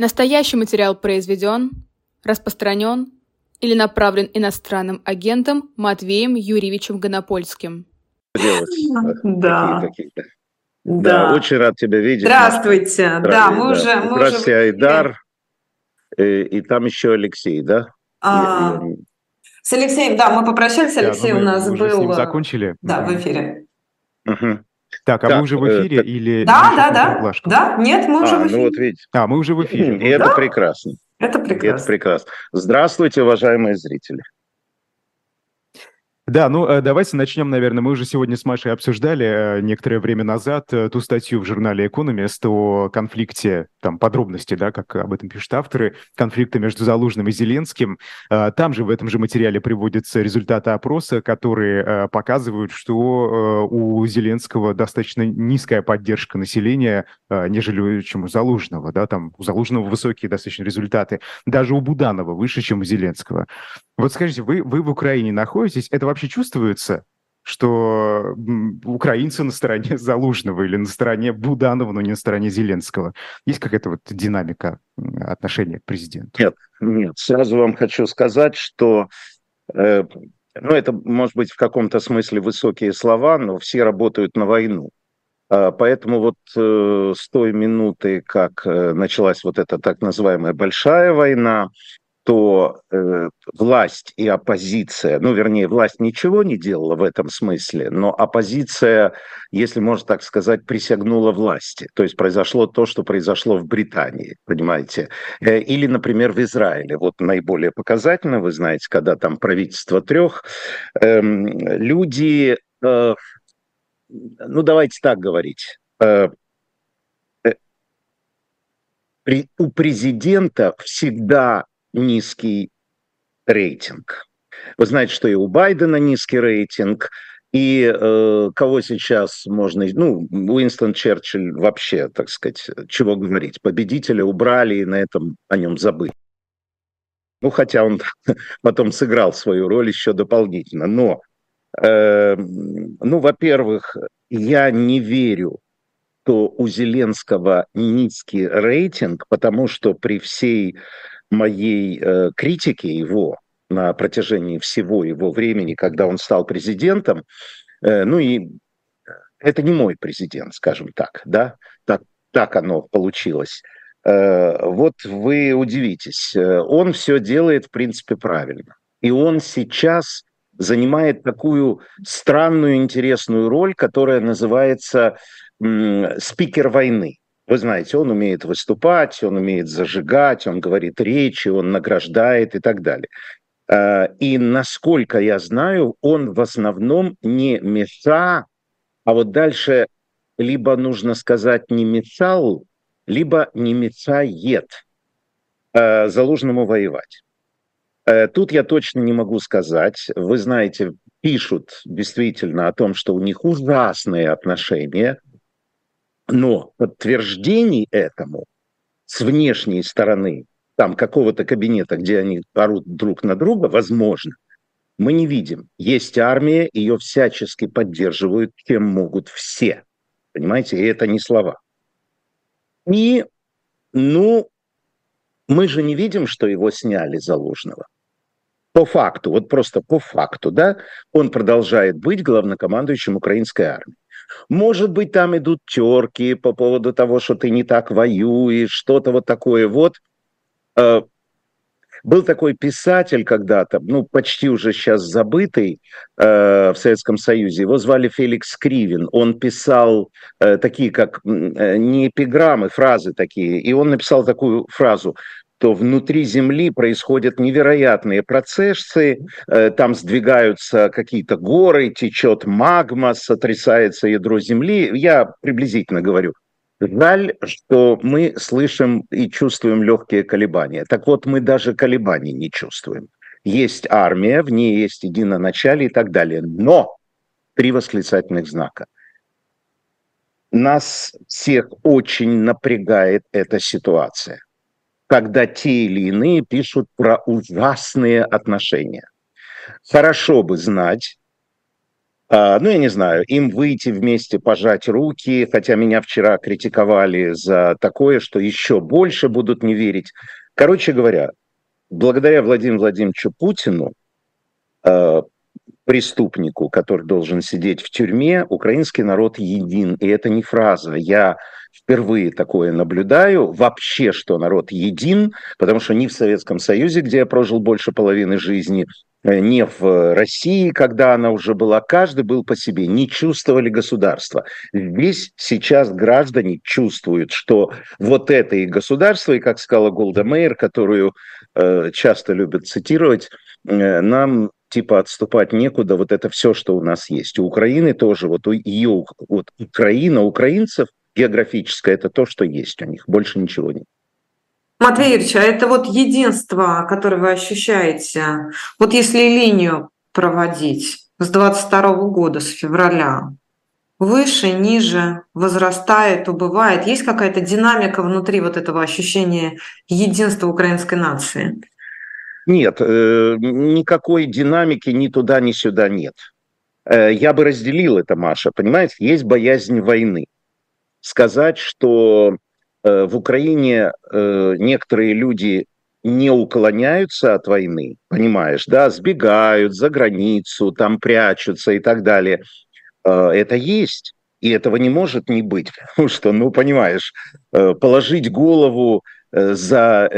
Настоящий материал произведен, распространен или направлен иностранным агентом Матвеем Юрьевичем Гонопольским. Да. Да. да, очень рад тебя видеть. Здравствуйте. Здравия, да, мы уже... Мы Здравствуйте, уже... Айдар. И, э, и там еще Алексей, да? А... И... С Алексеем, да, мы попрощались, Алексей да, у нас мы был... С ним закончили? Да, в эфире. Угу. Так, а так, мы уже в эфире э, или... Да, да, да. Да, нет, мы уже а, в эфире. Ну вот видите. А, мы уже в эфире. И это да? прекрасно. Это прекрасно. Это прекрасно. Здравствуйте, уважаемые зрители. Да, ну э, давайте начнем, наверное. Мы уже сегодня с Машей обсуждали э, некоторое время назад э, ту статью в журнале Economist о конфликте, там подробности, да, как об этом пишут авторы, конфликта между Залужным и Зеленским. Там же в этом же материале приводятся результаты опроса, которые показывают, что у Зеленского достаточно низкая поддержка населения, нежели чем у Залужного, да, там у Залужного высокие достаточно результаты. Даже у Буданова выше, чем у Зеленского. Вот скажите, вы, вы в Украине находитесь, это вообще отношения что украинцы на стороне Залужного или на стороне Буданова, но не на стороне Зеленского. Есть какая-то вот динамика отношения к президенту? Нет, нет. Сразу вам хочу сказать, что э, ну, это, может быть, в каком-то смысле высокие слова, но все работают на войну. Э, поэтому вот э, с той минуты, как э, началась вот эта так называемая большая война, что э, власть и оппозиция, ну, вернее, власть ничего не делала в этом смысле, но оппозиция, если можно так сказать, присягнула власти. То есть произошло то, что произошло в Британии, понимаете? Э, или, например, в Израиле. Вот наиболее показательно, вы знаете, когда там правительство трех, э, люди, э, ну, давайте так говорить, э, э у президента всегда низкий рейтинг. Вы знаете, что и у Байдена низкий рейтинг, и э, кого сейчас можно... Ну, Уинстон Черчилль вообще, так сказать, чего говорить. Победителя убрали и на этом о нем забыли. Ну, хотя он потом сыграл свою роль еще дополнительно. Но, э, ну, во-первых, я не верю, что у Зеленского низкий рейтинг, потому что при всей моей э, критики его на протяжении всего его времени, когда он стал президентом, э, ну и это не мой президент, скажем так, да, так, так оно получилось. Э, вот вы удивитесь, э, он все делает, в принципе, правильно. И он сейчас занимает такую странную, интересную роль, которая называется спикер войны. Вы знаете, он умеет выступать, он умеет зажигать, он говорит речи, он награждает и так далее. А, и насколько я знаю, он в основном не меца, а вот дальше либо нужно сказать не мецал, либо не мецает а, залужному воевать. А, тут я точно не могу сказать. Вы знаете, пишут действительно о том, что у них ужасные отношения – но подтверждений этому с внешней стороны, там какого-то кабинета, где они орут друг на друга, возможно, мы не видим. Есть армия, ее всячески поддерживают, чем могут все. Понимаете, и это не слова. И, ну, мы же не видим, что его сняли Залужного. По факту, вот просто по факту, да, он продолжает быть главнокомандующим украинской армии. Может быть, там идут терки по поводу того, что ты не так воюешь, что-то вот такое вот. Э, был такой писатель когда-то, ну, почти уже сейчас забытый э, в Советском Союзе, его звали Феликс Кривин. Он писал э, такие, как э, не эпиграммы, фразы такие, и он написал такую фразу то внутри Земли происходят невероятные процессы, э, там сдвигаются какие-то горы, течет магма, сотрясается ядро Земли. Я приблизительно говорю. Жаль, что мы слышим и чувствуем легкие колебания. Так вот, мы даже колебаний не чувствуем. Есть армия, в ней есть единоначалие и так далее. Но три восклицательных знака. Нас всех очень напрягает эта ситуация когда те или иные пишут про ужасные отношения. Хорошо бы знать, А, ну, я не знаю, им выйти вместе, пожать руки, хотя меня вчера критиковали за такое, что еще больше будут не верить. Короче говоря, благодаря Владимиру Владимировичу Путину, э, преступнику, который должен сидеть в тюрьме, украинский народ един. И это не фраза. Я впервые такое наблюдаю. Вообще, что народ един, потому что ни в Советском Союзе, где я прожил больше половины жизни, Э, не в России, когда она уже была, каждый был по себе, не чувствовали государства. Здесь сейчас граждане чувствуют, что вот это и государство, и, как сказала Голда Мейер, которую э, часто любят цитировать, э, нам типа отступать некуда, вот это все, что у нас есть. У Украины тоже, вот у ее, вот Украина, украинцев географическая, это то, что есть у них, больше ничего нет. Матвей Юрьевич, а это вот единство, которое вы ощущаете, вот если линию проводить с 22 года, с февраля, выше, ниже, возрастает, убывает, есть какая-то динамика внутри вот этого ощущения единства украинской нации? Нет, э, никакой динамики ни туда, ни сюда нет. Э, я бы разделил это, Маша, понимаете? Есть боязнь войны. Сказать, что Э, в Украине э, некоторые люди не уклоняются от войны, понимаешь, да, сбегают за границу, там прячутся и так далее. Э, это есть, и этого не может не быть, потому что, ну, понимаешь, положить голову за,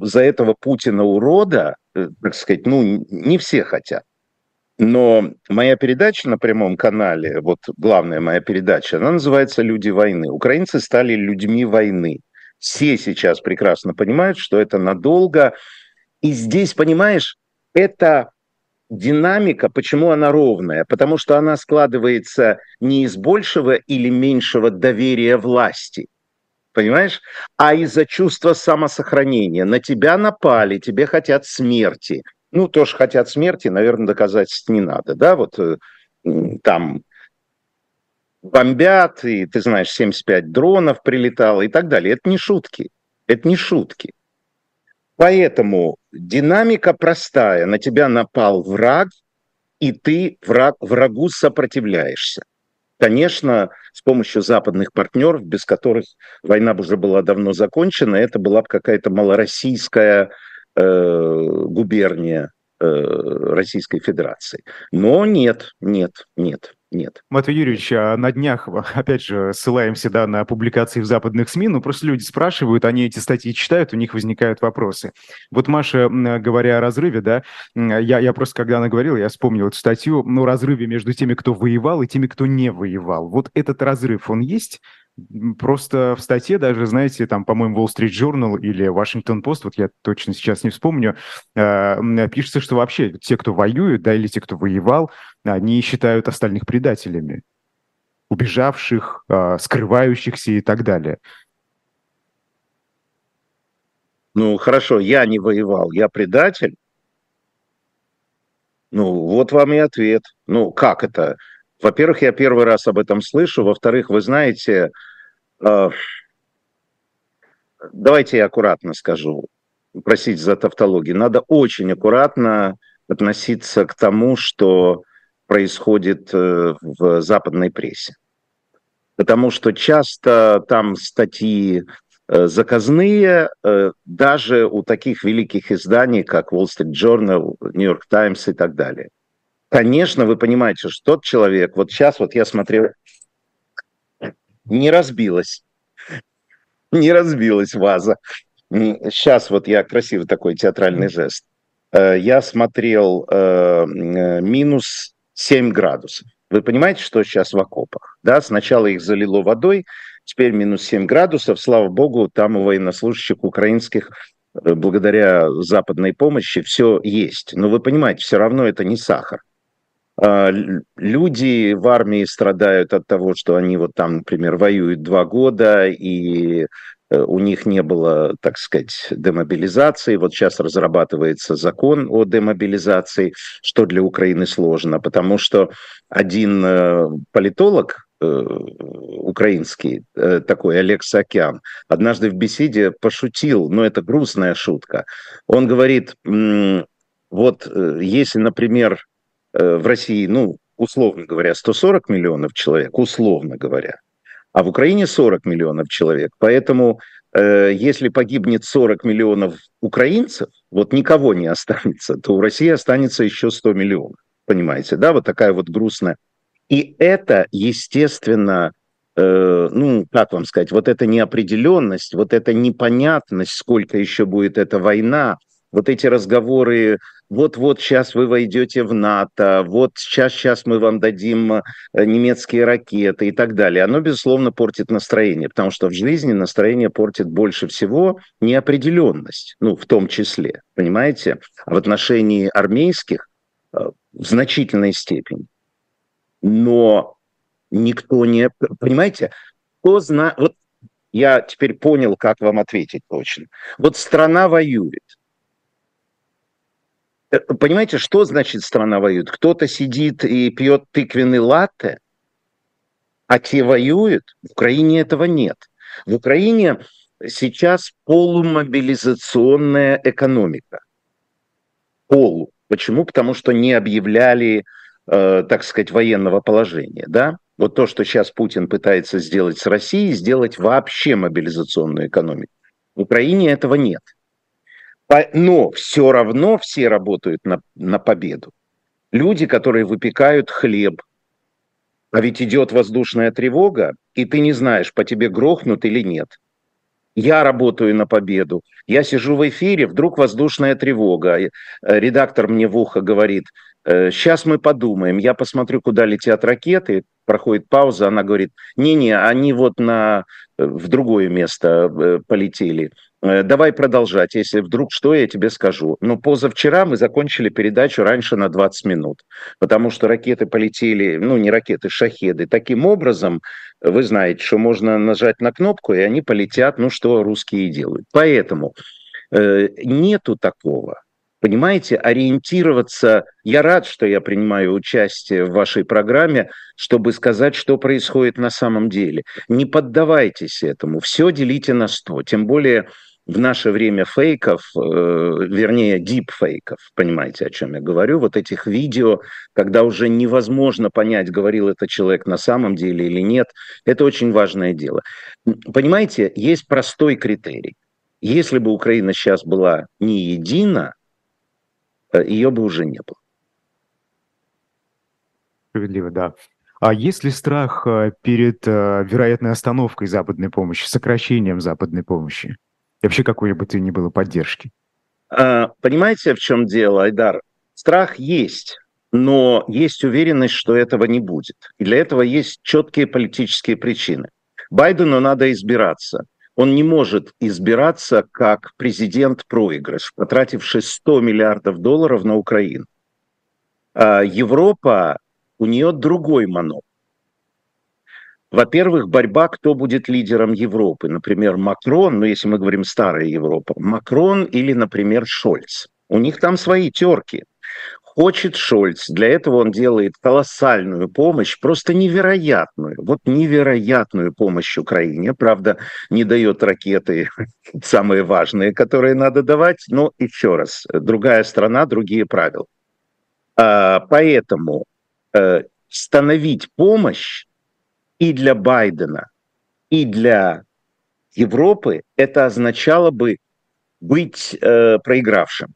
за этого Путина урода, так сказать, ну, не все хотят. Но моя передача на прямом канале, вот главная моя передача, она называется «Люди войны». Украинцы стали людьми войны. Все сейчас прекрасно понимают, что это надолго. И здесь, понимаешь, это динамика, почему она ровная? Потому что она складывается не из большего или меньшего доверия власти, понимаешь? А из-за чувства самосохранения. На тебя напали, тебе хотят смерти – ну, тоже хотят смерти, наверное, доказательств не надо, да, вот э, там бомбят, и ты знаешь, 75 дронов прилетало и так далее. Это не шутки, это не шутки. Поэтому динамика простая. На тебя напал враг, и ты враг, врагу сопротивляешься. Конечно, с помощью западных партнеров, без которых война бы уже была давно закончена, это была бы какая-то малороссийская губерния э, Российской Федерации. Но нет, нет, нет, нет. Матвей Юрьевич, а на днях, опять же, ссылаемся да, на публикации в западных СМИ, но просто люди спрашивают, они эти статьи читают, у них возникают вопросы. Вот Маша, говоря о разрыве, да, я, я просто, когда она говорила, я вспомнил эту статью, ну, разрыве между теми, кто воевал, и теми, кто не воевал. Вот этот разрыв, он есть? Просто в статье даже, знаете, там, по-моему, Wall Street Journal или Washington Post, вот я точно сейчас не вспомню, э, пишется, что вообще те, кто воюет, да, или те, кто воевал, они считают остальных предателями, убежавших, э, скрывающихся и так далее. Ну, хорошо, я не воевал, я предатель. Ну, вот вам и ответ. Ну, как это? Во-первых, я первый раз об этом слышу. Во-вторых, вы знаете, э, давайте я аккуратно скажу, простите за тавтологию, надо очень аккуратно относиться к тому, что происходит э, в западной прессе. Потому что часто там статьи э, заказные, даже у таких великих изданий, как Wall Street Journal, New York Times и так далее. Конечно, вы понимаете, что тот человек, вот сейчас вот я смотрел, не разбилась, не разбилась ваза. Сейчас вот я красивый такой театральный жест. Э, я смотрел э, минус 7 градусов. Вы понимаете, что сейчас в окопах? Да, сначала их залило водой, теперь минус 7 градусов. Слава богу, там у военнослужащих украинских э, благодаря западной помощи все есть. Но вы понимаете, все равно это не сахар. А, люди в армии страдают от того, что они вот там, например, воюют два года, и э, у них не было, так сказать, демобилизации. Вот сейчас разрабатывается закон о демобилизации, что для Украины сложно, потому что один э, политолог э, украинский, такой Олег Сакян, однажды в беседе пошутил, но это грустная шутка. Он говорит, вот если, например, в России, ну, условно говоря, 140 миллионов человек, условно говоря, а в Украине 40 миллионов человек. Поэтому э, если погибнет 40 миллионов украинцев, вот никого не останется, то у России останется еще 100 миллионов. Понимаете, да? Вот такая вот грустная. И это, естественно, э, ну, как вам сказать, вот эта неопределенность, вот эта непонятность, сколько еще будет эта война, вот эти разговоры, вот-вот сейчас вы войдете в НАТО, вот сейчас, сейчас мы вам дадим э, немецкие ракеты и так далее, оно, безусловно, портит настроение, потому что в жизни настроение портит больше всего неопределенность, ну, в том числе, понимаете? А в отношении армейских э, в значительной степени. Но никто не... Понимаете, кто знает... Вот я теперь понял, как вам ответить точно. Вот страна воюет. Э, понимаете, что значит страна воюет? Кто-то сидит и пьет тыквенный латте, а те воюют. В Украине этого нет. В Украине сейчас полумобилизационная экономика. Полу. Почему? Потому что не объявляли, э, так сказать, военного положения, да? Вот то, что сейчас Путин пытается сделать с Россией, сделать вообще мобилизационную экономику. В Украине этого нет. Но все равно все работают на, на победу. Люди, которые выпекают хлеб, а ведь идет воздушная тревога, и ты не знаешь, по тебе грохнут или нет. Я работаю на победу. Я сижу в эфире, вдруг воздушная тревога. Э, редактор мне в ухо говорит, сейчас «Э, мы подумаем. Я посмотрю, куда летят ракеты. Проходит пауза, она говорит, не-не, они вот на, э, в другое место полетели. Э, давай продолжать, если вдруг что, я тебе скажу. Но позавчера мы закончили передачу раньше на 20 минут, потому что ракеты полетели, ну не ракеты, шахеды. Таким образом, вы знаете, что можно нажать на кнопку, и они полетят, ну что русские делают. Поэтому э, нету такого. Понимаете, ориентироваться... Я рад, что я принимаю участие в вашей программе, чтобы сказать, что происходит на самом деле. Не поддавайтесь этому. Все делите на 100. Тем более в наше время фейков, э, вернее, дипфейков, понимаете, о чем я говорю, вот этих видео, когда уже невозможно понять, говорил это человек на самом деле или нет, это очень важное дело. Понимаете, есть простой критерий. Если бы Украина сейчас была не едина, э, ее бы уже не было. Справедливо, да. А есть ли страх э, перед вероятной остановкой западной помощи, сокращением западной помощи? Вообще какой бы ты ни было поддержки. А, понимаете, в чем дело, Айдар? Страх есть, но есть уверенность, что этого не будет. И для этого есть четкие политические причины. Байдену надо избираться. Он не может избираться как президент проигрыш, потративший 100 миллиардов долларов на Украину. А Европа, у нее другой монop. Во-первых, борьба, кто будет лидером Европы. Например, Макрон, ну если мы говорим старая Европа, Макрон или, например, Шольц. У них там свои терки. Хочет Шольц, для этого он делает колоссальную помощь, просто невероятную, вот невероятную помощь Украине. Правда, не дает ракеты, самые важные, которые надо давать, но еще раз, другая страна, другие правила. А, поэтому э, становить помощь и для Байдена, и для Европы это означало бы быть э, проигравшим.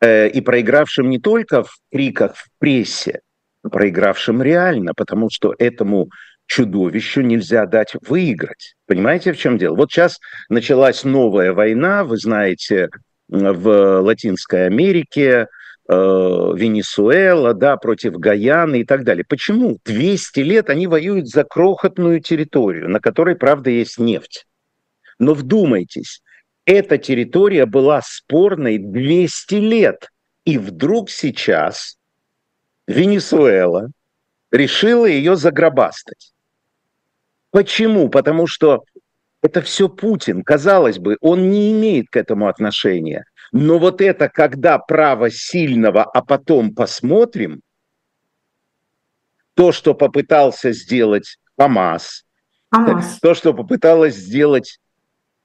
Э, и проигравшим не только в криках в прессе, но проигравшим реально, потому что этому чудовищу нельзя дать выиграть. Понимаете, в чем дело? Вот сейчас началась новая война, вы знаете, в Латинской Америке, Венесуэла, да, против Гаяны и так далее. Почему? 200 лет они воюют за крохотную территорию, на которой, правда, есть нефть. Но вдумайтесь, эта территория была спорной 200 лет. И вдруг сейчас Венесуэла решила ее загробастать. Почему? Потому что это все Путин. Казалось бы, он не имеет к этому отношения. Но вот это, когда право сильного, а потом посмотрим, то, что попытался сделать Хамас, Хамас. то, что попыталась сделать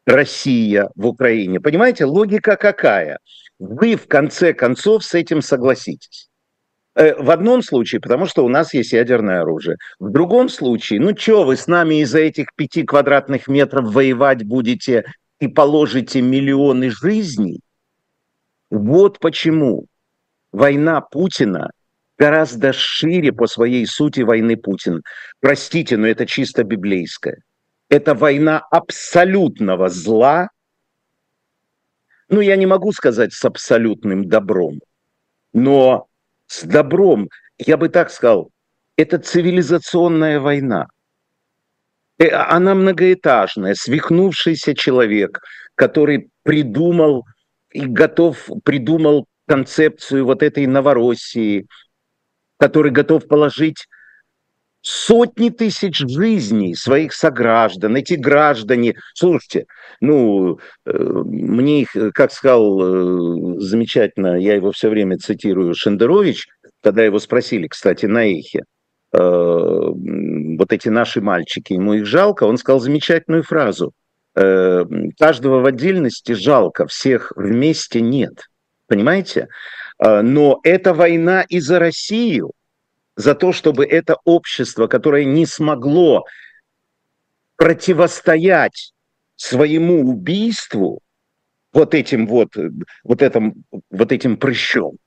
Россия в Украине. Понимаете, логика какая? Вы в конце концов с этим согласитесь. Э, в одном случае, потому что у нас есть ядерное оружие. В другом случае, ну что, вы с нами из-за этих пяти квадратных метров воевать будете и положите миллионы жизней? Вот почему война Путина гораздо шире по своей сути войны Путин. Простите, но это чисто библейское. Это война абсолютного зла, ну, я не могу сказать с абсолютным добром, но с добром, я бы так сказал, это цивилизационная война. Э, она многоэтажная, свихнувшийся человек, который придумал и готов, придумал концепцию вот этой Новороссии, который готов положить сотни тысяч жизней своих сограждан, эти граждане, слушайте, ну, э, мне их, как сказал э, замечательно, я его все время цитирую, Шендерович, когда его спросили, кстати, на эхе, э, вот эти наши мальчики, ему их жалко, он сказал замечательную фразу, каждого в отдельности жалко, всех вместе нет, понимаете? Но это война и за Россию, за то, чтобы это общество, которое не смогло противостоять своему убийству вот этим вот, вот, этим, вот этим прыщом,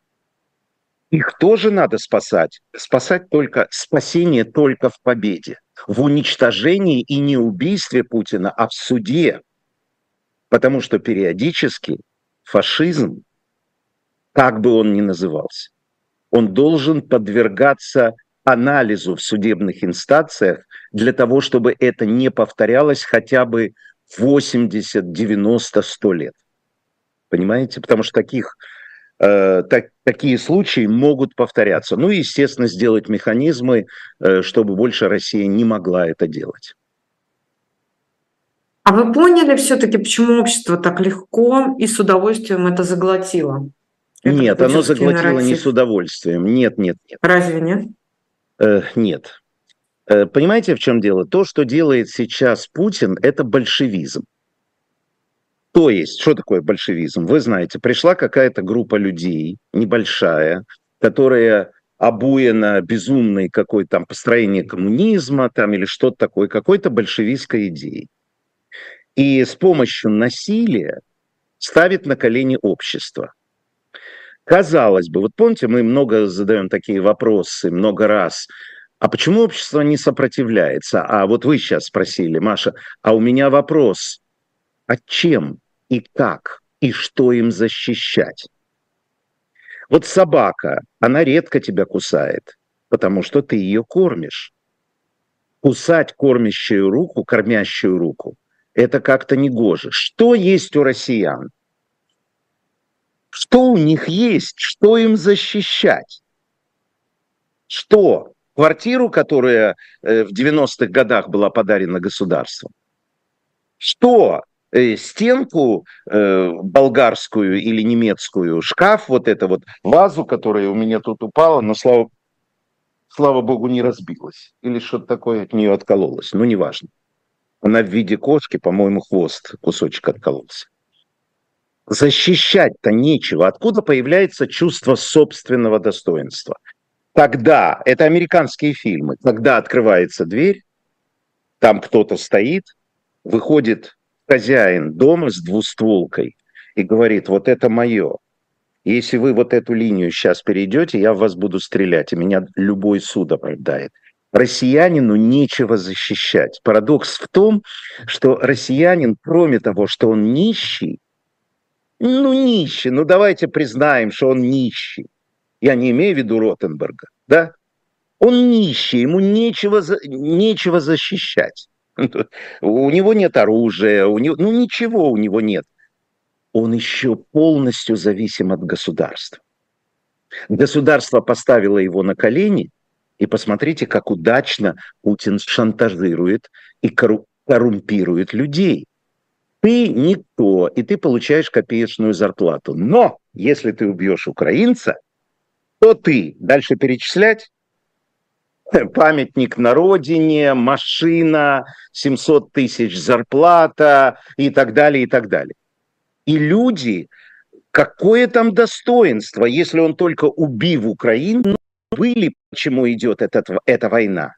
их тоже надо спасать. Спасать только, спасение только в победе, в уничтожении и не убийстве Путина, а в суде. Потому что периодически фашизм, как бы он ни назывался, он должен подвергаться анализу в судебных инстанциях для того, чтобы это не повторялось хотя бы 80, 90, 100 лет. Понимаете? Потому что таких, э, так, такие случаи могут повторяться. Ну и, естественно, сделать механизмы, э, чтобы больше Россия не могла это делать. А вы поняли все-таки, почему общество так легко и с удовольствием это заглотило? Это нет, оно заглотило нарратив. не с удовольствием. Нет, нет, нет. Разве нет? Э, нет. Э, понимаете, в чем дело? То, что делает сейчас Путин, это большевизм. То есть, что такое большевизм? Вы знаете, пришла какая-то группа людей, небольшая, которая обуена безумной какой-то там построение коммунизма там или что-то такое, какой-то большевистской идеей. И с помощью насилия ставит на колени общество – Казалось бы, вот помните, мы много задаем такие вопросы, много раз. А почему общество не сопротивляется? А вот вы сейчас спросили, Маша, а у меня вопрос. А чем и как и что им защищать? Вот собака, она редко тебя кусает, потому что ты ее кормишь. Кусать кормящую руку, кормящую руку, это как-то негоже. Что есть у россиян? Что у них есть, что им защищать? Что? Квартиру, которая э, в 90-х годах была подарена государством? Что? Э, стенку э, болгарскую или немецкую, шкаф, вот это вот, вазу, которая у меня тут упала, но слава, слава богу, не разбилась. Или что-то такое от нее откололось. Ну, неважно. Она в виде кошки, по-моему, хвост кусочек откололся защищать-то нечего. Откуда появляется чувство собственного достоинства? Тогда, это американские фильмы, когда открывается дверь, там кто-то стоит, выходит хозяин дома с двустволкой и говорит, вот это мое. Если вы вот эту линию сейчас перейдете, я в вас буду стрелять, и меня любой суд оправдает. Россиянину нечего защищать. Парадокс в том, что россиянин, кроме того, что он нищий, ну, нищий, ну давайте признаем, что он нищий. Я не имею в виду Ротенберга, да? Он нищий, ему нечего, нечего защищать. У него нет оружия, у него, ну ничего у него нет. Он еще полностью зависим от государства. Государство поставило его на колени, и посмотрите, как удачно Путин шантажирует и коррумпирует людей. Ты никто, и ты получаешь копеечную зарплату. Но если ты убьешь украинца, то ты дальше перечислять памятник на родине, машина, 700 тысяч зарплата и так далее, и так далее. И люди, какое там достоинство, если он только убив Украину, забыли, почему идет этот, эта война.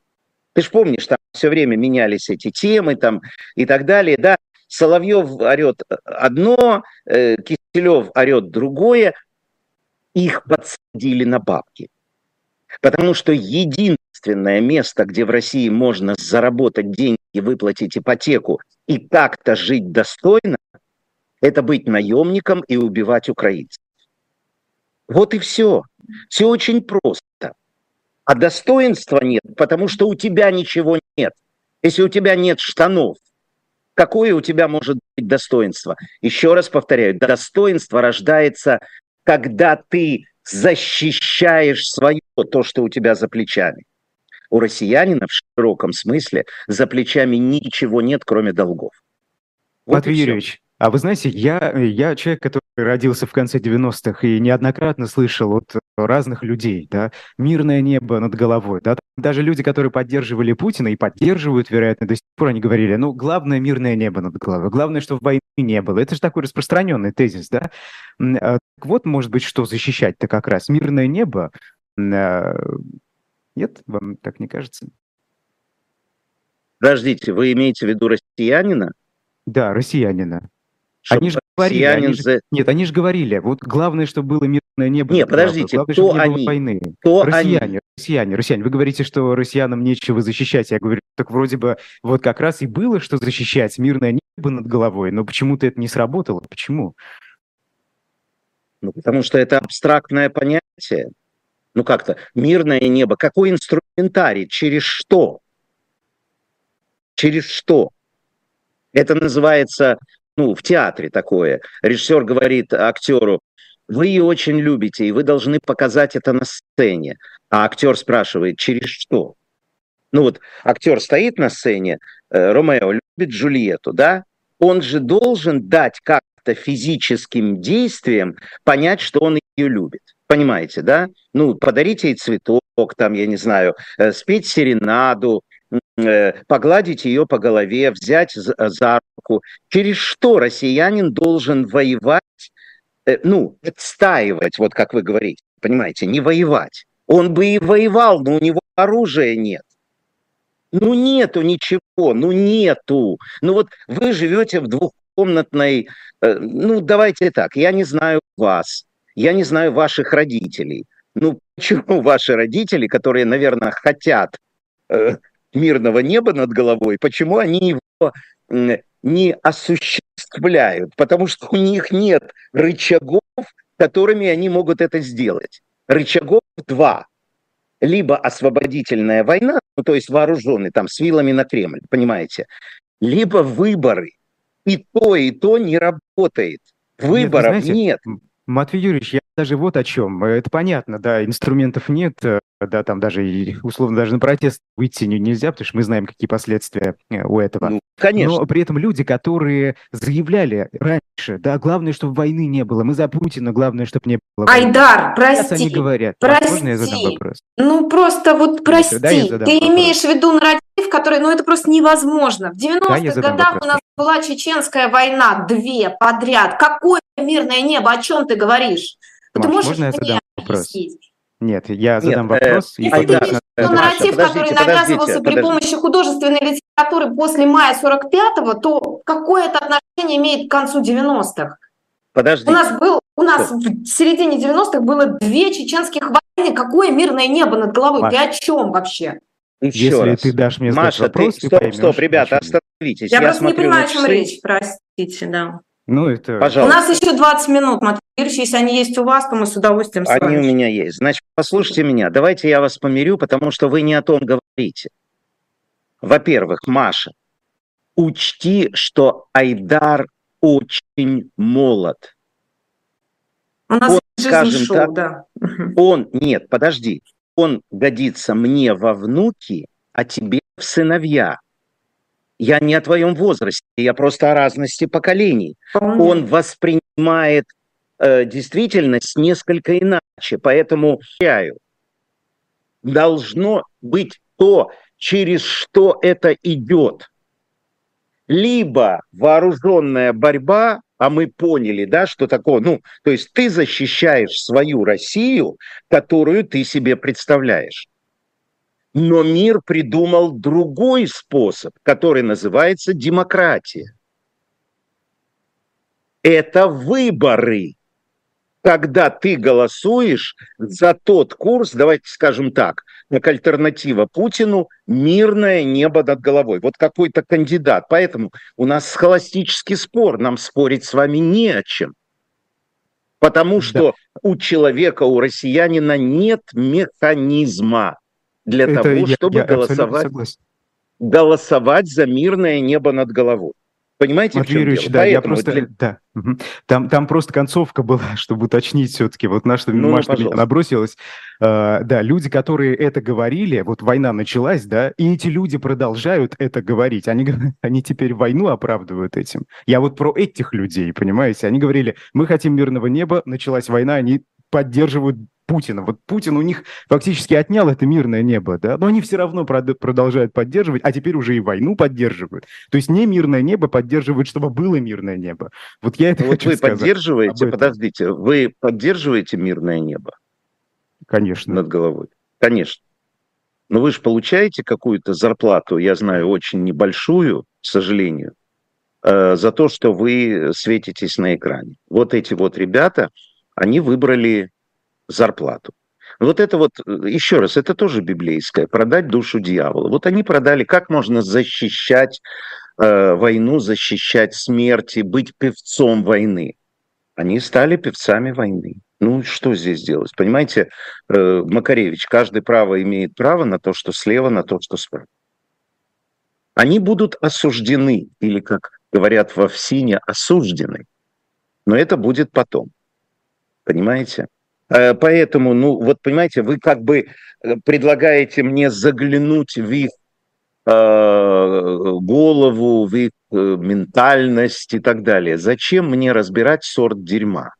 Ты же помнишь, там все время менялись эти темы там и так далее, да? Соловьев орет одно, э, Киселев орет другое. Их подсадили на бабки. Потому что единственное место, где в России можно заработать деньги, выплатить ипотеку и как-то жить достойно, это быть наемником и убивать украинцев. Вот и все. Все очень просто. А достоинства нет, потому что у тебя ничего нет. Если у тебя нет штанов, какое у тебя может быть достоинство? Еще раз повторяю, достоинство рождается, когда ты защищаешь свое, то, что у тебя за плечами. У россиянина в широком смысле за плечами ничего нет, кроме долгов. Вот Матвей Юрьевич, а вы знаете, я, я человек, который родился в конце 90-х и неоднократно слышал от разных людей, да, мирное небо над головой, да, даже люди, которые поддерживали Путина и поддерживают, вероятно, до сих пор, они говорили, ну, главное мирное небо над головой, главное, чтобы войны не было. Это же такой распространенный тезис, да. А, так вот, может быть, что защищать-то как раз мирное небо. Нет, вам так не кажется? Подождите, вы имеете в виду россиянина? Да, россиянина. Они же говорили, они же, за... нет, они же говорили, вот главное, чтобы было мирное небо. Нет, подождите, главное, кто не они? Было войны. Кто россияне, они? россияне, россияне. Вы говорите, что россиянам нечего защищать. Я говорю, так вроде бы вот как раз и было, что защищать мирное небо над головой, но почему-то это не сработало. Почему? Ну, потому что это абстрактное понятие. Ну, как-то мирное небо. Какой инструментарий? Через что? Через что? Это называется ну, в театре такое. Режиссер говорит актеру, вы ее очень любите, и вы должны показать это на сцене. А актер спрашивает, через что? Ну вот актер стоит на сцене, э, Ромео любит Джульетту, да? Он же должен дать как-то физическим действием понять, что он ее любит. Понимаете, да? Ну, подарить ей цветок, там, я не знаю, э, спеть серенаду, Э, погладить ее по голове, взять за руку. Через что россиянин должен воевать, э, ну, отстаивать, вот как вы говорите, понимаете, не воевать. Он бы и воевал, но у него оружия нет. Ну нету ничего, ну нету. Ну вот вы живете в двухкомнатной, э, ну давайте так, я не знаю вас, я не знаю ваших родителей. Ну почему ваши родители, которые, наверное, хотят мирного неба над головой, почему они его не осуществляют? Потому что у них нет рычагов, которыми они могут это сделать. Рычагов два. Либо освободительная война, ну, то есть вооруженный, там, с вилами на Кремль, понимаете? Либо выборы. И то, и то не работает. Выборов нет. Знаете, нет. Матвей Юрьевич, я даже вот о чем. Это понятно, да, инструментов нет, э, да, там даже, условно, даже на протест выйти нельзя, потому что мы знаем, какие последствия э, у этого. Ну, конечно. Но при этом люди, которые заявляли раньше, да, главное, чтобы войны не было, мы за Путина, главное, чтобы не было войны. Айдар, прости. Сейчас они говорят. Прости. Можно я задам вопрос? Ну, просто вот прости. Да, Ты вопрос. имеешь в виду нарратив, который, ну, это просто невозможно. В 90-х да, годах вопрос. у нас была чеченская война, две подряд. Какое мирное небо, о чем ты говоришь? Маш, ты можешь можно я задам вопрос? Объяснить? Нет, я задам Нет, вопрос. Э, и если ты видишь да, нарратив, который навязывался при помощи художественной литературы после мая 45-го, то какое это отношение имеет к концу 90-х? Подожди. У нас был, у нас Что? в середине 90-х было две чеченских войны. Какое мирное небо над головой? Маш. Ты о чем вообще? Еще Если раз. ты дашь мне Маша, вопрос, ты, стоп, поймешь, стоп, ребята, остановитесь. Я, я просто не понимаю, о чем речь, простите, да. Ну, это... Пожалуйста. У нас еще 20 минут, Матвей Юрьевич, если они есть у вас, то мы с удовольствием с Они вами. у меня есть. Значит, послушайте меня. Давайте я вас помирю, потому что вы не о том говорите. Во-первых, Маша, учти, что Айдар очень молод. У нас он, скажем шоу, так, да. он, нет, подожди, он годится мне во внуки, а тебе в сыновья. Я не о твоем возрасте, я просто о разности поколений. Он воспринимает э, действительность несколько иначе, поэтому должно быть то, через что это идет. Либо вооруженная борьба, а мы поняли, да, что такое, ну, то есть ты защищаешь свою Россию, которую ты себе представляешь. Но мир придумал другой способ, который называется демократия. Это выборы когда ты голосуешь за тот курс, давайте скажем так, как альтернатива Путину, мирное небо над головой. Вот какой-то кандидат. Поэтому у нас схоластический спор, нам спорить с вами не о чем. Потому что да. у человека, у россиянина нет механизма для Это того, я, чтобы я голосовать, голосовать за мирное небо над головой. Понимаете, Матвей в чем Юрьевич, дело? да, Поэтому я просто, для... да. Угу. Там, там просто концовка была, чтобы уточнить все-таки, вот на что, ну, Маша ну, меня набросилась. Uh, да, люди, которые это говорили, вот война началась, да, и эти люди продолжают это говорить. Они, они теперь войну оправдывают этим. Я вот про этих людей, понимаете? Они говорили, мы хотим мирного неба, началась война, они поддерживают Путина. Вот Путин у них фактически отнял это мирное небо, да, но они все равно продолжают поддерживать, а теперь уже и войну поддерживают. То есть не мирное небо поддерживают, чтобы было мирное небо. Вот я это вот хочу вы сказать. поддерживаете, подождите, вы поддерживаете мирное небо? Конечно. Над головой? Конечно. Но вы же получаете какую-то зарплату, я знаю, очень небольшую, к сожалению, э, за то, что вы светитесь на экране. Вот эти вот ребята, они выбрали зарплату. Вот это вот, э, еще раз, это тоже библейское, продать душу дьявола. Вот они продали, как можно защищать э, войну, защищать смерти, быть певцом войны. Они стали певцами войны. Ну, что здесь делать? Понимаете, э, Макаревич, каждый право имеет право на то, что слева, на то, что справа. Они будут осуждены, или, как говорят во ВСИНе, осуждены. Но это будет потом. Понимаете? Э, поэтому, ну, вот понимаете, вы как бы э, предлагаете мне заглянуть в их э, голову, в их ментальность и так далее. Зачем мне разбирать сорт дерьма?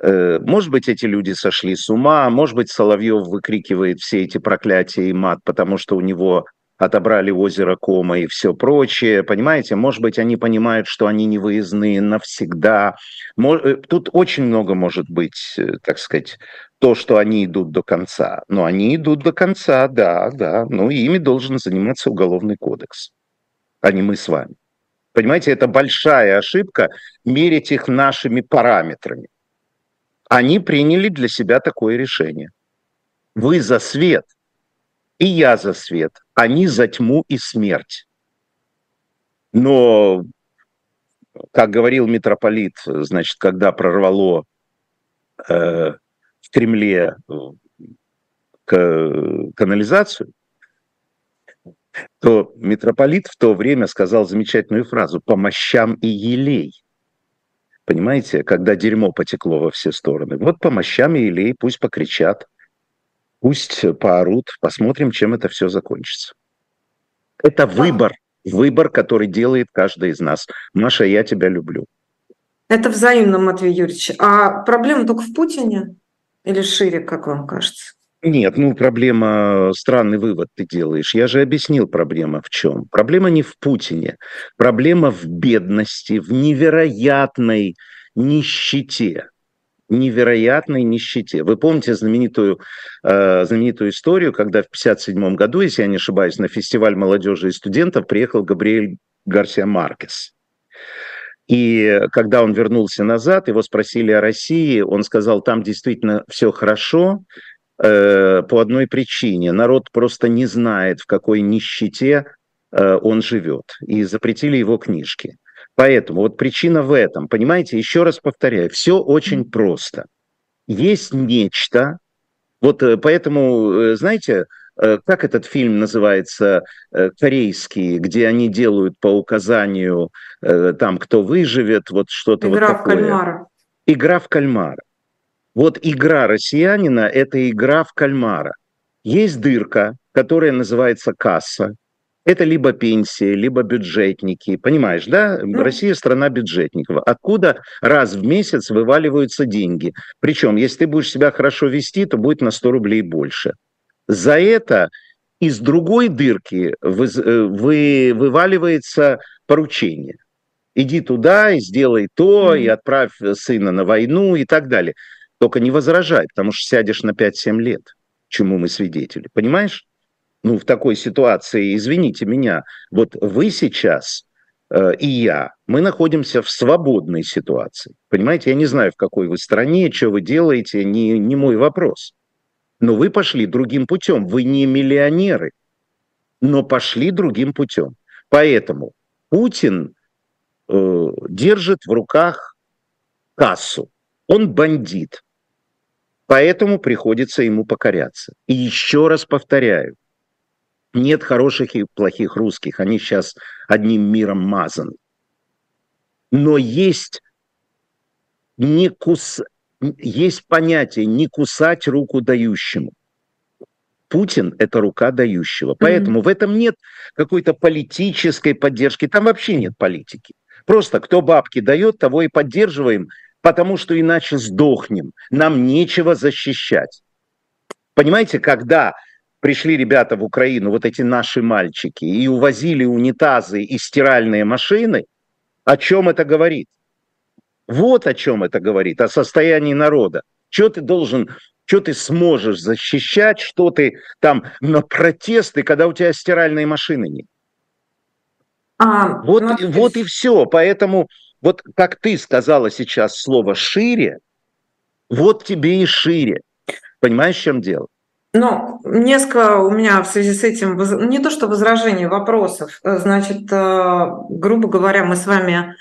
Может быть, эти люди сошли с ума, может быть, Соловьев выкрикивает все эти проклятия и мат, потому что у него отобрали озеро Кома и все прочее, понимаете? Может быть, они понимают, что они не выездные навсегда. Э, тут очень много может быть, э, так сказать, то, что они идут до конца. Но они идут до конца, да, да. Ну, ими должен заниматься Уголовный кодекс, а не мы с вами. Понимаете, это большая ошибка мерить их нашими параметрами. Они приняли для себя такое решение. Вы за свет, и я за свет, они за тьму и смерть. Но, как говорил митрополит, значит, когда прорвало э, в Кремле э, к, канализацию, то митрополит в то время сказал замечательную фразу «по мощам и елей». Понимаете, когда дерьмо потекло во все стороны. Вот по мощам и елей пусть покричат. Пусть поорут, посмотрим, чем это все закончится. Это выбор, выбор, который делает каждый из нас. Маша, я тебя люблю. Это взаимно, Матвей Юрьевич. А проблема только в Путине или шире, как вам кажется? Нет, ну проблема, странный вывод ты делаешь. Я же объяснил проблема в чем. Проблема не в Путине. Проблема в бедности, в невероятной нищете невероятной нищете. Вы помните знаменитую, э, знаменитую историю, когда в 1957 году, если я не ошибаюсь, на фестиваль молодежи и студентов приехал Габриэль Гарсия Маркес. И когда он вернулся назад, его спросили о России, он сказал, там действительно все хорошо, э, по одной причине. Народ просто не знает, в какой нищете э, он живет. И запретили его книжки. Поэтому вот причина в этом. Понимаете, еще раз повторяю, все очень просто. Есть нечто, вот э, поэтому, э, знаете, э, как этот фильм называется, корейский, где они делают по указанию там, кто выживет, вот что-то Игра вот такое. в кальмара. Игра в кальмара. Вот игра россиянина – это игра в кальмара. Есть дырка, которая называется касса, это либо пенсии, либо бюджетники. Понимаешь, да? Россия страна бюджетников. Откуда раз в месяц вываливаются деньги? Причем, если ты будешь себя хорошо вести, то будет на 100 рублей больше. За это из другой дырки вы, э, вы, вываливается поручение. Иди туда и сделай то, mm-hmm. и отправь сына на войну и так далее. Только не возражай, потому что сядешь на 5-7 лет, чему мы свидетели. Понимаешь? Ну, в такой ситуации, извините меня, вот вы сейчас э, и я, мы находимся в свободной ситуации. Понимаете, я не знаю, в какой вы стране, что вы делаете, не, не мой вопрос. Но вы пошли другим путем. Вы не миллионеры, но пошли другим путем. Поэтому Путин э, держит в руках кассу. Он бандит. Поэтому приходится ему покоряться. И еще раз повторяю, нет хороших и плохих русских, они сейчас одним миром мазаны. Но есть, не кус... есть понятие не кусать руку дающему. Путин – это рука дающего. Поэтому mm-hmm. в этом нет какой-то политической поддержки. Там вообще нет политики. Просто кто бабки дает, того и поддерживаем, потому что иначе сдохнем. Нам нечего защищать. Понимаете, когда пришли ребята в Украину, вот эти наши мальчики, и увозили унитазы и стиральные машины, о чем это говорит? Вот о чем это говорит, о состоянии народа. Что ты должен, что ты сможешь защищать, что ты там на протесты, когда у тебя стиральные машины нет? А, вот, ну, вот и все. Поэтому вот как ты сказала сейчас слово «шире», вот тебе и шире. Понимаешь, в чем дело? Ну, несколько у меня в связи с этим, не то что возражений, вопросов. Э, значит, э, грубо говоря, мы с вами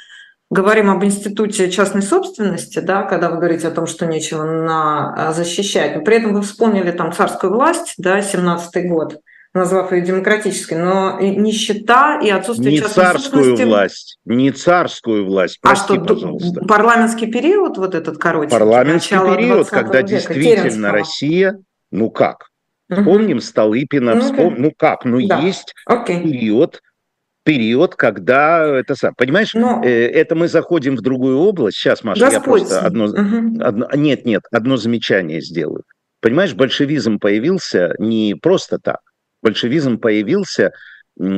говорим об институте частной собственности, да, когда вы говорите о том, что нечего на, э, защищать, но при этом вы вспомнили там царскую власть, да, 17-й год – назвав ее демократической, но нищета и отсутствие не царскую власть, не царскую власть. А прости, а что, пожалуйста. парламентский период вот этот короче? Парламентский период, когда действительно. Россия, ну как? Вспомним. Столыпина, ну, вспом... ну как? Ну да. есть Окей. период, период, когда это сам, понимаешь, Но... э, это мы заходим в другую область. Сейчас, Маша, Господь. я просто одно, угу. одно, нет, нет, одно замечание сделаю. Понимаешь, большевизм появился не просто так большевизм появился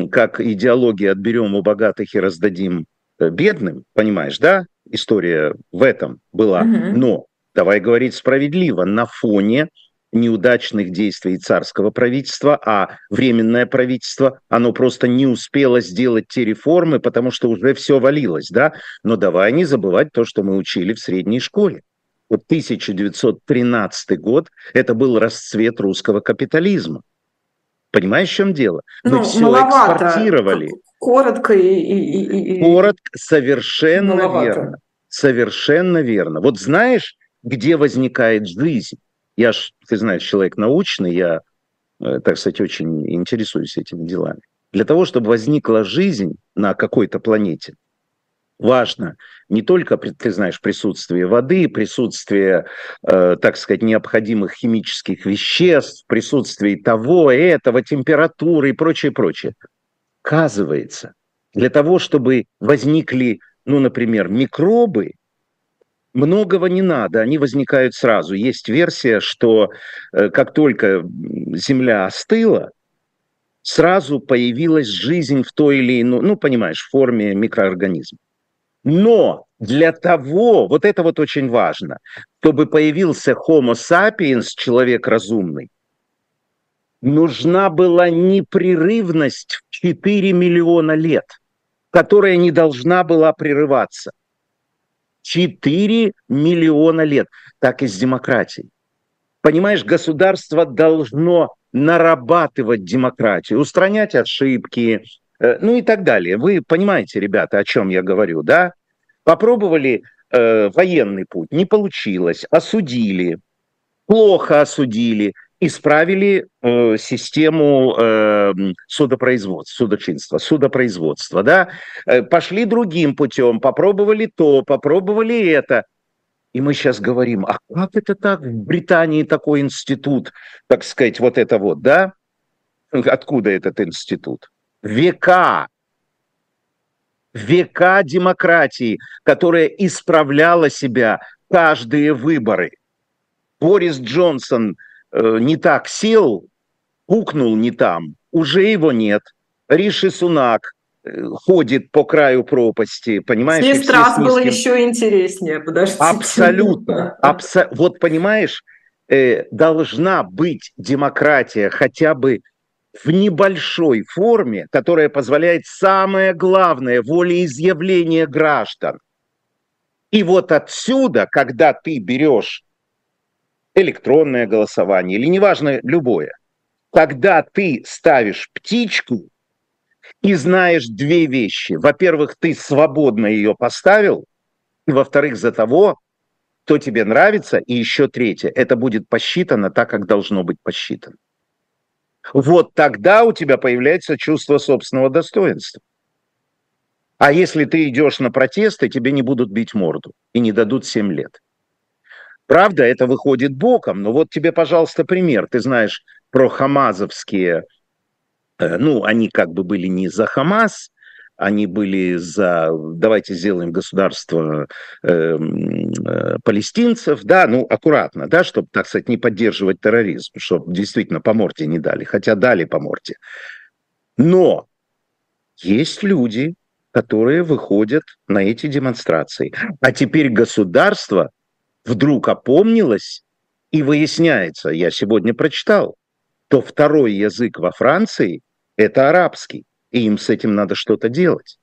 как идеология «отберем у богатых и раздадим э, бедным», понимаешь, да? История в этом была. Угу. Но, давай говорить справедливо, на фоне неудачных действий царского правительства, а временное правительство, оно просто не успело сделать те реформы, потому что уже все валилось, да? Но давай не забывать то, что мы учили в средней школе. Вот 1913 год – это был расцвет русского капитализма. Понимаешь, в чем дело? Мы ну, все маловато. экспортировали. Коротко и... и, и... Коротко, совершенно маловато. верно. Совершенно верно. Вот знаешь, где возникает жизнь? Я ж, ты знаешь, человек научный, я, э, так сказать, очень интересуюсь этими делами. Для того, чтобы возникла жизнь на какой-то планете, важно не только, ты знаешь, присутствие воды, присутствие, э, так сказать, необходимых химических веществ, присутствие того, этого, температуры и прочее, прочее. Оказывается, для того, чтобы возникли, ну, например, микробы, многого не надо, они возникают сразу. Есть версия, что э, как только Земля остыла, сразу появилась жизнь в той или иной, ну, понимаешь, форме микроорганизма. Но для того, вот это вот очень важно, чтобы появился Homo sapiens, человек разумный, нужна была непрерывность в 4 миллиона лет, которая не должна была прерываться. 4 миллиона лет. Так и с демократией. Понимаешь, государство должно нарабатывать демократию, устранять ошибки, Э, ну и так далее. Вы понимаете, ребята, о чем я говорю, да? Попробовали э, военный путь, не получилось, осудили, плохо осудили, исправили э, систему э, судопроизводства, судочинства, судопроизводства, да? Э, пошли другим путем, попробовали то, попробовали это. И мы сейчас говорим, а как это так? В Британии такой институт, так сказать, вот это вот, да? Откуда этот институт? века, века демократии, которая исправляла себя каждые выборы. Борис Джонсон не так сел, пукнул не там, уже его нет. Риши Сунак ходит по краю пропасти, понимаешь? С раз было еще интереснее, подождите. Абсолютно. Абсо... Вот понимаешь, э, должна быть демократия хотя бы в небольшой форме, которая позволяет самое главное – волеизъявление граждан. И вот отсюда, когда ты берешь электронное голосование или неважно любое, когда ты ставишь птичку и знаешь две вещи. Во-первых, ты свободно ее поставил, и во-вторых, за того, кто тебе нравится, и еще третье, это будет посчитано так, как должно быть посчитано вот тогда у тебя появляется чувство собственного достоинства. А если ты идешь на протесты, тебе не будут бить морду и не дадут 7 лет. Правда, это выходит боком, но вот тебе, пожалуйста, пример. Ты знаешь про хамазовские, э, ну, они как бы были не за Хамас, они были за, давайте сделаем государство э, э, палестинцев, да, ну, аккуратно, да, чтобы, так сказать, не поддерживать терроризм, чтобы действительно по морде не дали, хотя дали по морде. Но есть люди, которые выходят на эти демонстрации. А теперь государство вдруг опомнилось и выясняется, я сегодня прочитал, то второй язык во Франции – это арабский и им с этим надо что-то делать.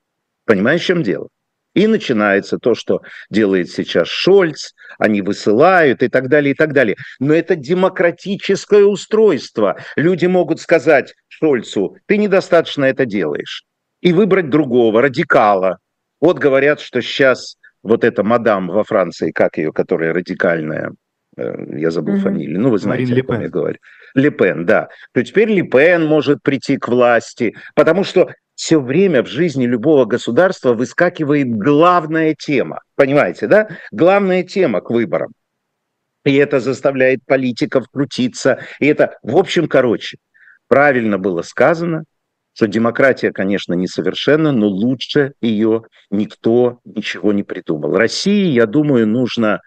Понимаешь, в чем дело? И начинается то, что делает сейчас Шольц, они высылают и так далее, и так далее. Но это демократическое устройство. Люди могут сказать Шольцу, ты недостаточно это делаешь. И выбрать другого, радикала. Вот говорят, что сейчас вот эта мадам во Франции, как ее, которая радикальная, э, я забыл mm-hmm. фамилию, ну вы знаете, Марин о ком я говорю. Лепен, да, то теперь Лепен может прийти к власти, потому что все время в жизни любого государства выскакивает главная тема, понимаете, да? Главная тема к выборам. И это заставляет политиков крутиться. И это, в общем, короче, правильно было сказано, что демократия, конечно, несовершенна, но лучше ее никто ничего не придумал. России, я думаю, нужно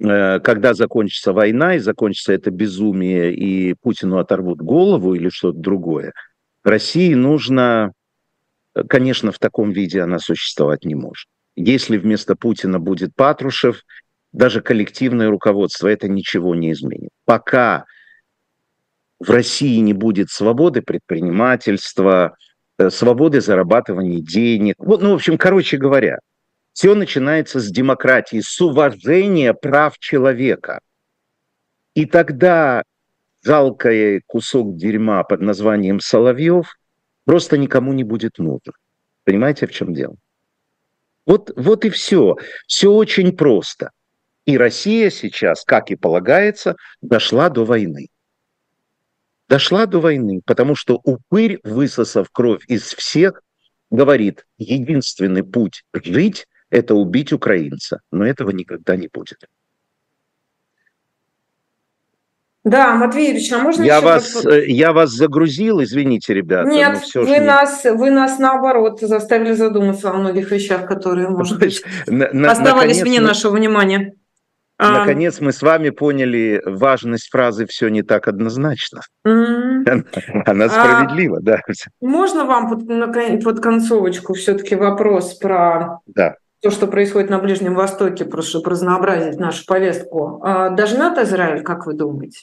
Э, когда закончится война и закончится это безумие, и Путину оторвут голову или что-то другое, России нужно, э, конечно, в таком виде она существовать не может. Если вместо Путина будет Патрушев, даже коллективное руководство это ничего не изменит. Пока в России не будет свободы предпринимательства, э, свободы зарабатывания денег. Вот, ну, в общем, короче говоря, все начинается с демократии, с уважения прав человека. И тогда жалкий кусок дерьма под названием Соловьев просто никому не будет нужен. Понимаете, в чем дело? Вот, вот и все. Все очень просто. И Россия сейчас, как и полагается, дошла до войны. Дошла до войны, потому что упырь, высосав кровь из всех, говорит, единственный путь жить это убить украинца. Но этого никогда не будет. Да, Матвей Юрьевич, а можно я вас, вот... Э, я вас загрузил, извините, ребята. Нет, все вы, нас, не... вы нас, наоборот, заставили задуматься о многих вещах, которые, может быть, оставались вне нашего внимания. А, наконец мы с вами поняли важность фразы «все не так однозначно». Mm-hmm. Она, справедлива, а, да. Можно вам под, под концовочку все-таки вопрос про да то, что происходит на Ближнем Востоке, просто чтобы разнообразить нашу повестку. А дожмет Израиль, как вы думаете?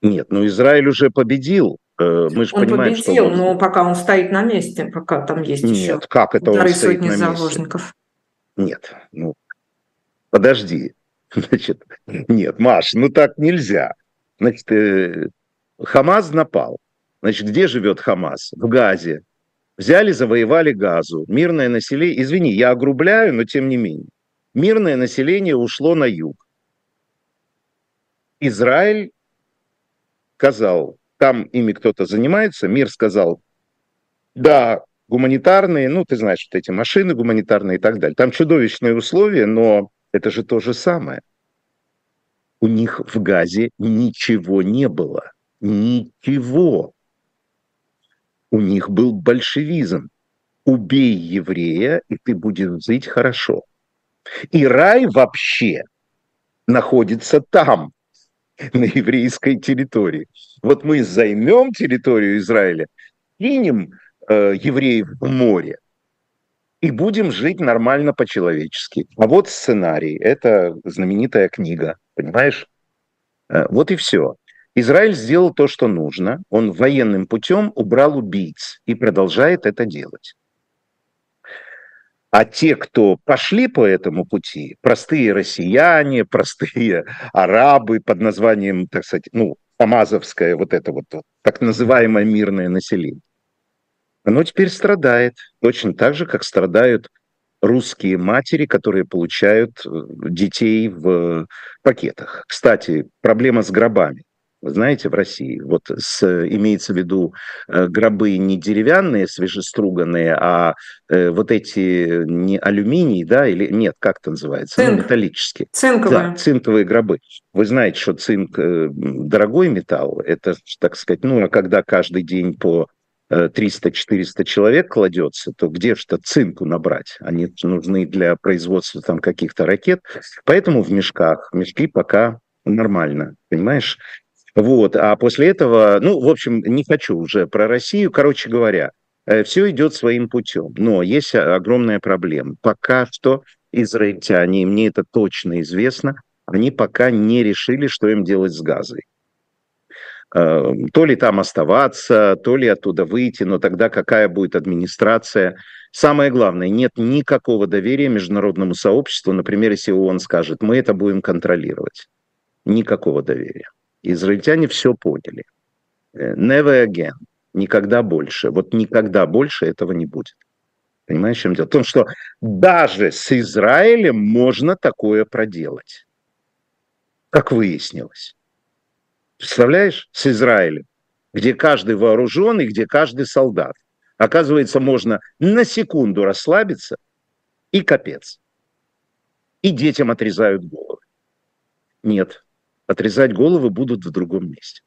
Нет, ну Израиль уже победил. Э, мы же он понимаем, победил, что... но пока он стоит на месте, пока там есть Нет, еще как это он стоит сотни на заложников. Месте? Нет, ну подожди. Значит, нет, Маш, ну так нельзя. Значит, э, Хамас напал. Значит, где живет Хамас? В Газе. Взяли, завоевали газу. Мирное население, извини, я огрубляю, но тем не менее. Мирное население ушло на юг. Израиль сказал, там ими кто-то занимается, мир сказал, да, гуманитарные, ну, ты знаешь, вот эти машины гуманитарные и так далее. Там чудовищные условия, но это же то же самое. У них в Газе ничего не было. Ничего у них был большевизм. Убей еврея, и ты будешь жить хорошо. И рай вообще находится там, на еврейской территории. Вот мы займем территорию Израиля, кинем э, евреев в море, и будем жить нормально по-человечески. А вот сценарий, это знаменитая книга, понимаешь? Э, вот и все. Израиль сделал то, что нужно. Он военным путем убрал убийц и продолжает это делать. А те, кто пошли по этому пути, простые россияне, простые арабы под названием, так сказать, ну, Амазовское, вот это вот, вот так называемое мирное население, оно теперь страдает точно так же, как страдают русские матери, которые получают э, детей в пакетах. Кстати, проблема с гробами. Вы знаете, в России вот с, имеется в виду э, гробы не деревянные, свежеструганные, а э, вот эти не алюминий, да, или нет, как это называется, ну, Цинк. ну, металлические. Цинковые. Да, цинковые гробы. Вы знаете, что цинк э, дорогой металл, это, так сказать, ну, а когда каждый день по 300-400 человек кладется, то где же-то цинку набрать? Они нужны для производства там каких-то ракет. Поэтому в мешках. Мешки пока нормально, понимаешь? Вот, а после этого, ну, в общем, не хочу уже про Россию. Короче говоря, э, все идет своим путем. Но есть огромная проблема. Пока что израильтяне, и мне это точно известно, они пока не решили, что им делать с газой. Э, то ли там оставаться, то ли оттуда выйти, но тогда какая будет администрация? Самое главное, нет никакого доверия международному сообществу. Например, если ООН скажет, мы это будем контролировать. Никакого доверия. Израильтяне все поняли. Э, never again. Никогда больше. Вот никогда больше этого не будет. Понимаешь, в чем дело? В том, что даже с Израилем можно такое проделать. Как выяснилось. Представляешь, с Израилем, где каждый вооружен и где каждый солдат. Оказывается, можно на секунду расслабиться и капец. И детям отрезают головы. Нет, отрезать головы будут в другом месте.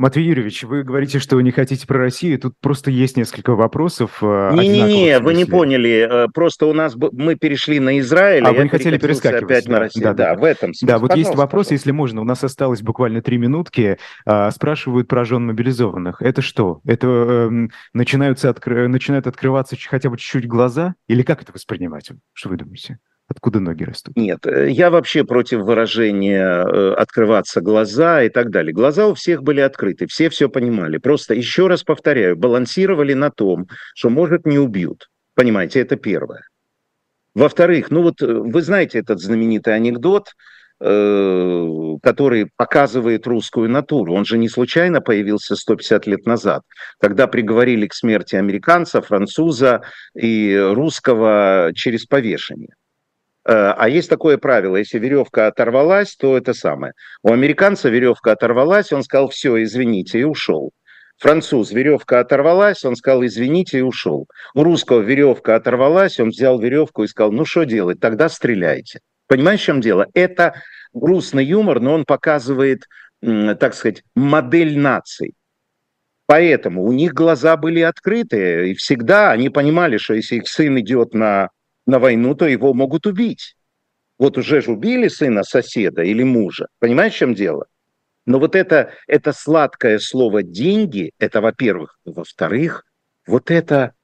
Матвей Юрьевич, вы говорите, что вы не хотите про Россию. Тут просто есть несколько вопросов. Э, Не-не-не, вы не поняли. Э, просто у нас мы перешли на Израиль, а вы не хотели перескакивать. опять да, на Россию. Да, да, да, в этом смысле. Да, вот есть вопрос, пожалуйста. если можно. У нас осталось буквально три минутки. А, спрашивают про жен мобилизованных. Это что? Это э, начинаются откры... начинают открываться хотя бы чуть-чуть глаза? Или как это воспринимать? Что вы думаете? Откуда ноги растут? Нет, э, я вообще против выражения э, «открываться глаза» и так далее. Глаза у всех были открыты, все все понимали. Просто, еще раз повторяю, балансировали на том, что, может, не убьют. Понимаете, это первое. Во-вторых, ну вот э, вы знаете этот знаменитый анекдот, который показывает русскую натуру. Он же не случайно появился 150 лет назад, когда приговорили к смерти американца, француза и русского через повешение. Э, а есть такое правило, если веревка оторвалась, то это самое. У американца веревка оторвалась, он сказал, все, извините, и ушел. Француз, веревка оторвалась, он сказал, извините, и ушел. У русского веревка оторвалась, он взял веревку и сказал, ну что делать, тогда стреляйте. Понимаешь, в чем дело? Это грустный юмор, но он показывает, так сказать, модель наций. Поэтому у них глаза были открыты, и всегда они понимали, что если их сын идет на на войну, то его могут убить. Вот уже же убили сына соседа или мужа. Понимаешь, в чем дело? Но вот это, это сладкое слово «деньги», это во-первых. Во-вторых, вот это,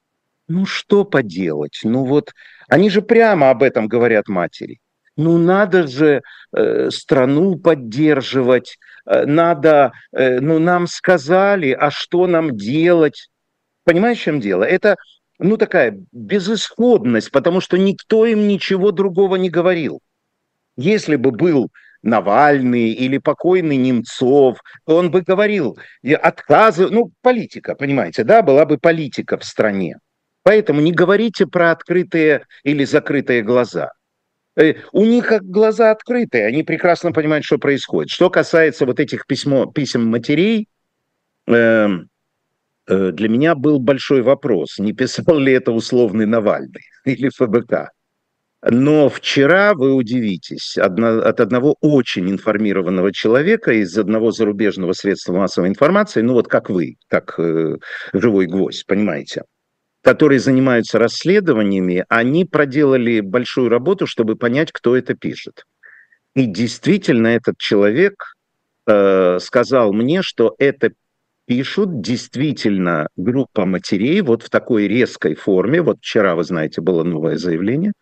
ну что поделать? Ну вот, они же прямо об этом говорят матери. Ну надо же э, страну поддерживать, э, надо, э, ну нам сказали, а что нам делать? Понимаешь, в чем дело? Это ну, такая безысходность, потому что никто им ничего другого не говорил. Если бы был Навальный или покойный Немцов, то он бы говорил, отказы, ну, политика, понимаете, да, была бы политика в стране. Поэтому не говорите про открытые или закрытые глаза. Э, у них глаза открытые, они прекрасно понимают, что происходит. Что касается вот этих письмо, писем матерей, э, Э, для меня был большой вопрос, не писал ли это условный Навальный или ФБК. Но вчера вы удивитесь, одно, от одного очень информированного человека из одного зарубежного средства массовой информации, ну вот как вы, как э, живой гвоздь, понимаете, которые занимаются расследованиями, они проделали большую работу, чтобы понять, кто это пишет. И действительно этот человек э, сказал мне, что это пишут действительно группа матерей вот в такой резкой форме. Вот вчера, вы знаете, было новое заявление.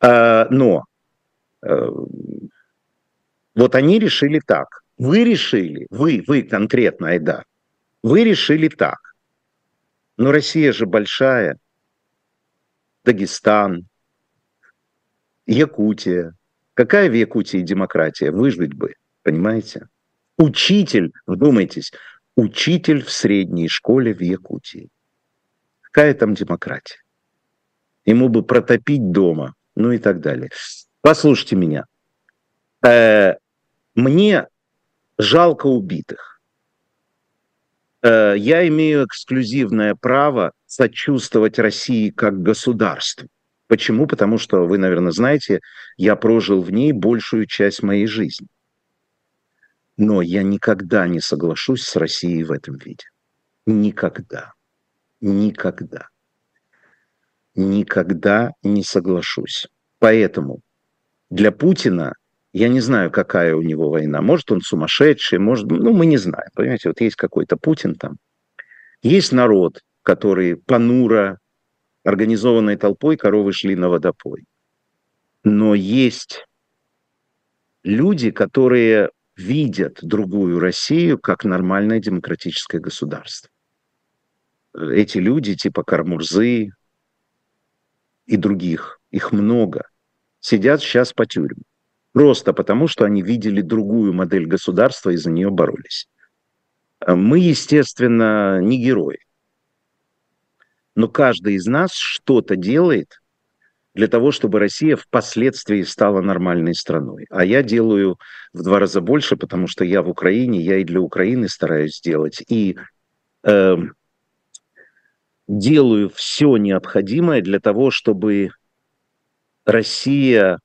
А, но э, вот они решили так. Вы решили, вы, вы конкретно, Айда, вы решили так. Но Россия же большая. Дагестан, Якутия. Какая в Якутии демократия? Выжить бы, понимаете? Учитель, вдумайтесь, учитель в средней школе в Якутии. Какая там демократия? Ему бы протопить дома, ну и так далее. Послушайте меня. Э, мне жалко убитых. Э, я имею эксклюзивное право сочувствовать России как государству. Почему? Потому что, вы, наверное, знаете, я прожил в ней большую часть моей жизни. Но я никогда не соглашусь с Россией в этом виде. Никогда. Никогда. Никогда не соглашусь. Поэтому для Путина, я не знаю, какая у него война. Может, он сумасшедший, может, ну, мы не знаем. Понимаете, вот есть какой-то Путин там. Есть народ, который понуро, организованной толпой коровы шли на водопой. Но есть люди, которые видят другую Россию как нормальное демократическое государство. Эти люди типа Кармурзы и других, их много, сидят сейчас по тюрьмам. Просто потому, что они видели другую модель государства и за нее боролись. Мы, естественно, не герои. Но каждый из нас что-то делает для того, чтобы Россия впоследствии стала нормальной страной. А я делаю в два раза больше, потому что я в Украине, я и для Украины стараюсь сделать. И э, делаю все необходимое для того, чтобы Россия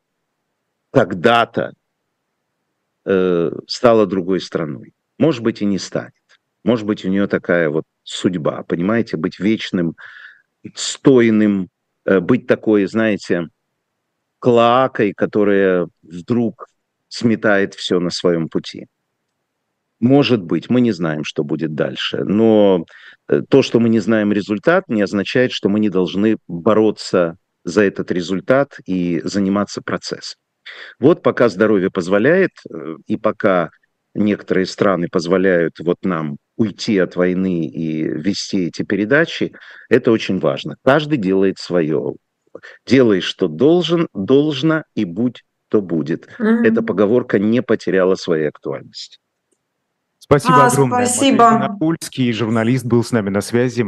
когда-то э, стала другой страной. Может быть, и не станет. Может быть, у нее такая вот судьба, понимаете, быть вечным, стойным быть такой, знаете, клоакой, которая вдруг сметает все на своем пути. Может быть, мы не знаем, что будет дальше, но э, то, что мы не знаем результат, не означает, что мы не должны бороться за этот результат и заниматься процессом. Вот пока здоровье позволяет, э, и пока некоторые страны позволяют вот нам уйти от войны и вести эти передачи, это очень важно. Каждый делает свое. Делай, что должен, должно, и будь, то будет. Mm-hmm. Эта поговорка не потеряла своей актуальности. Спасибо а, огромное. Спасибо. Пульский журналист был с нами на связи.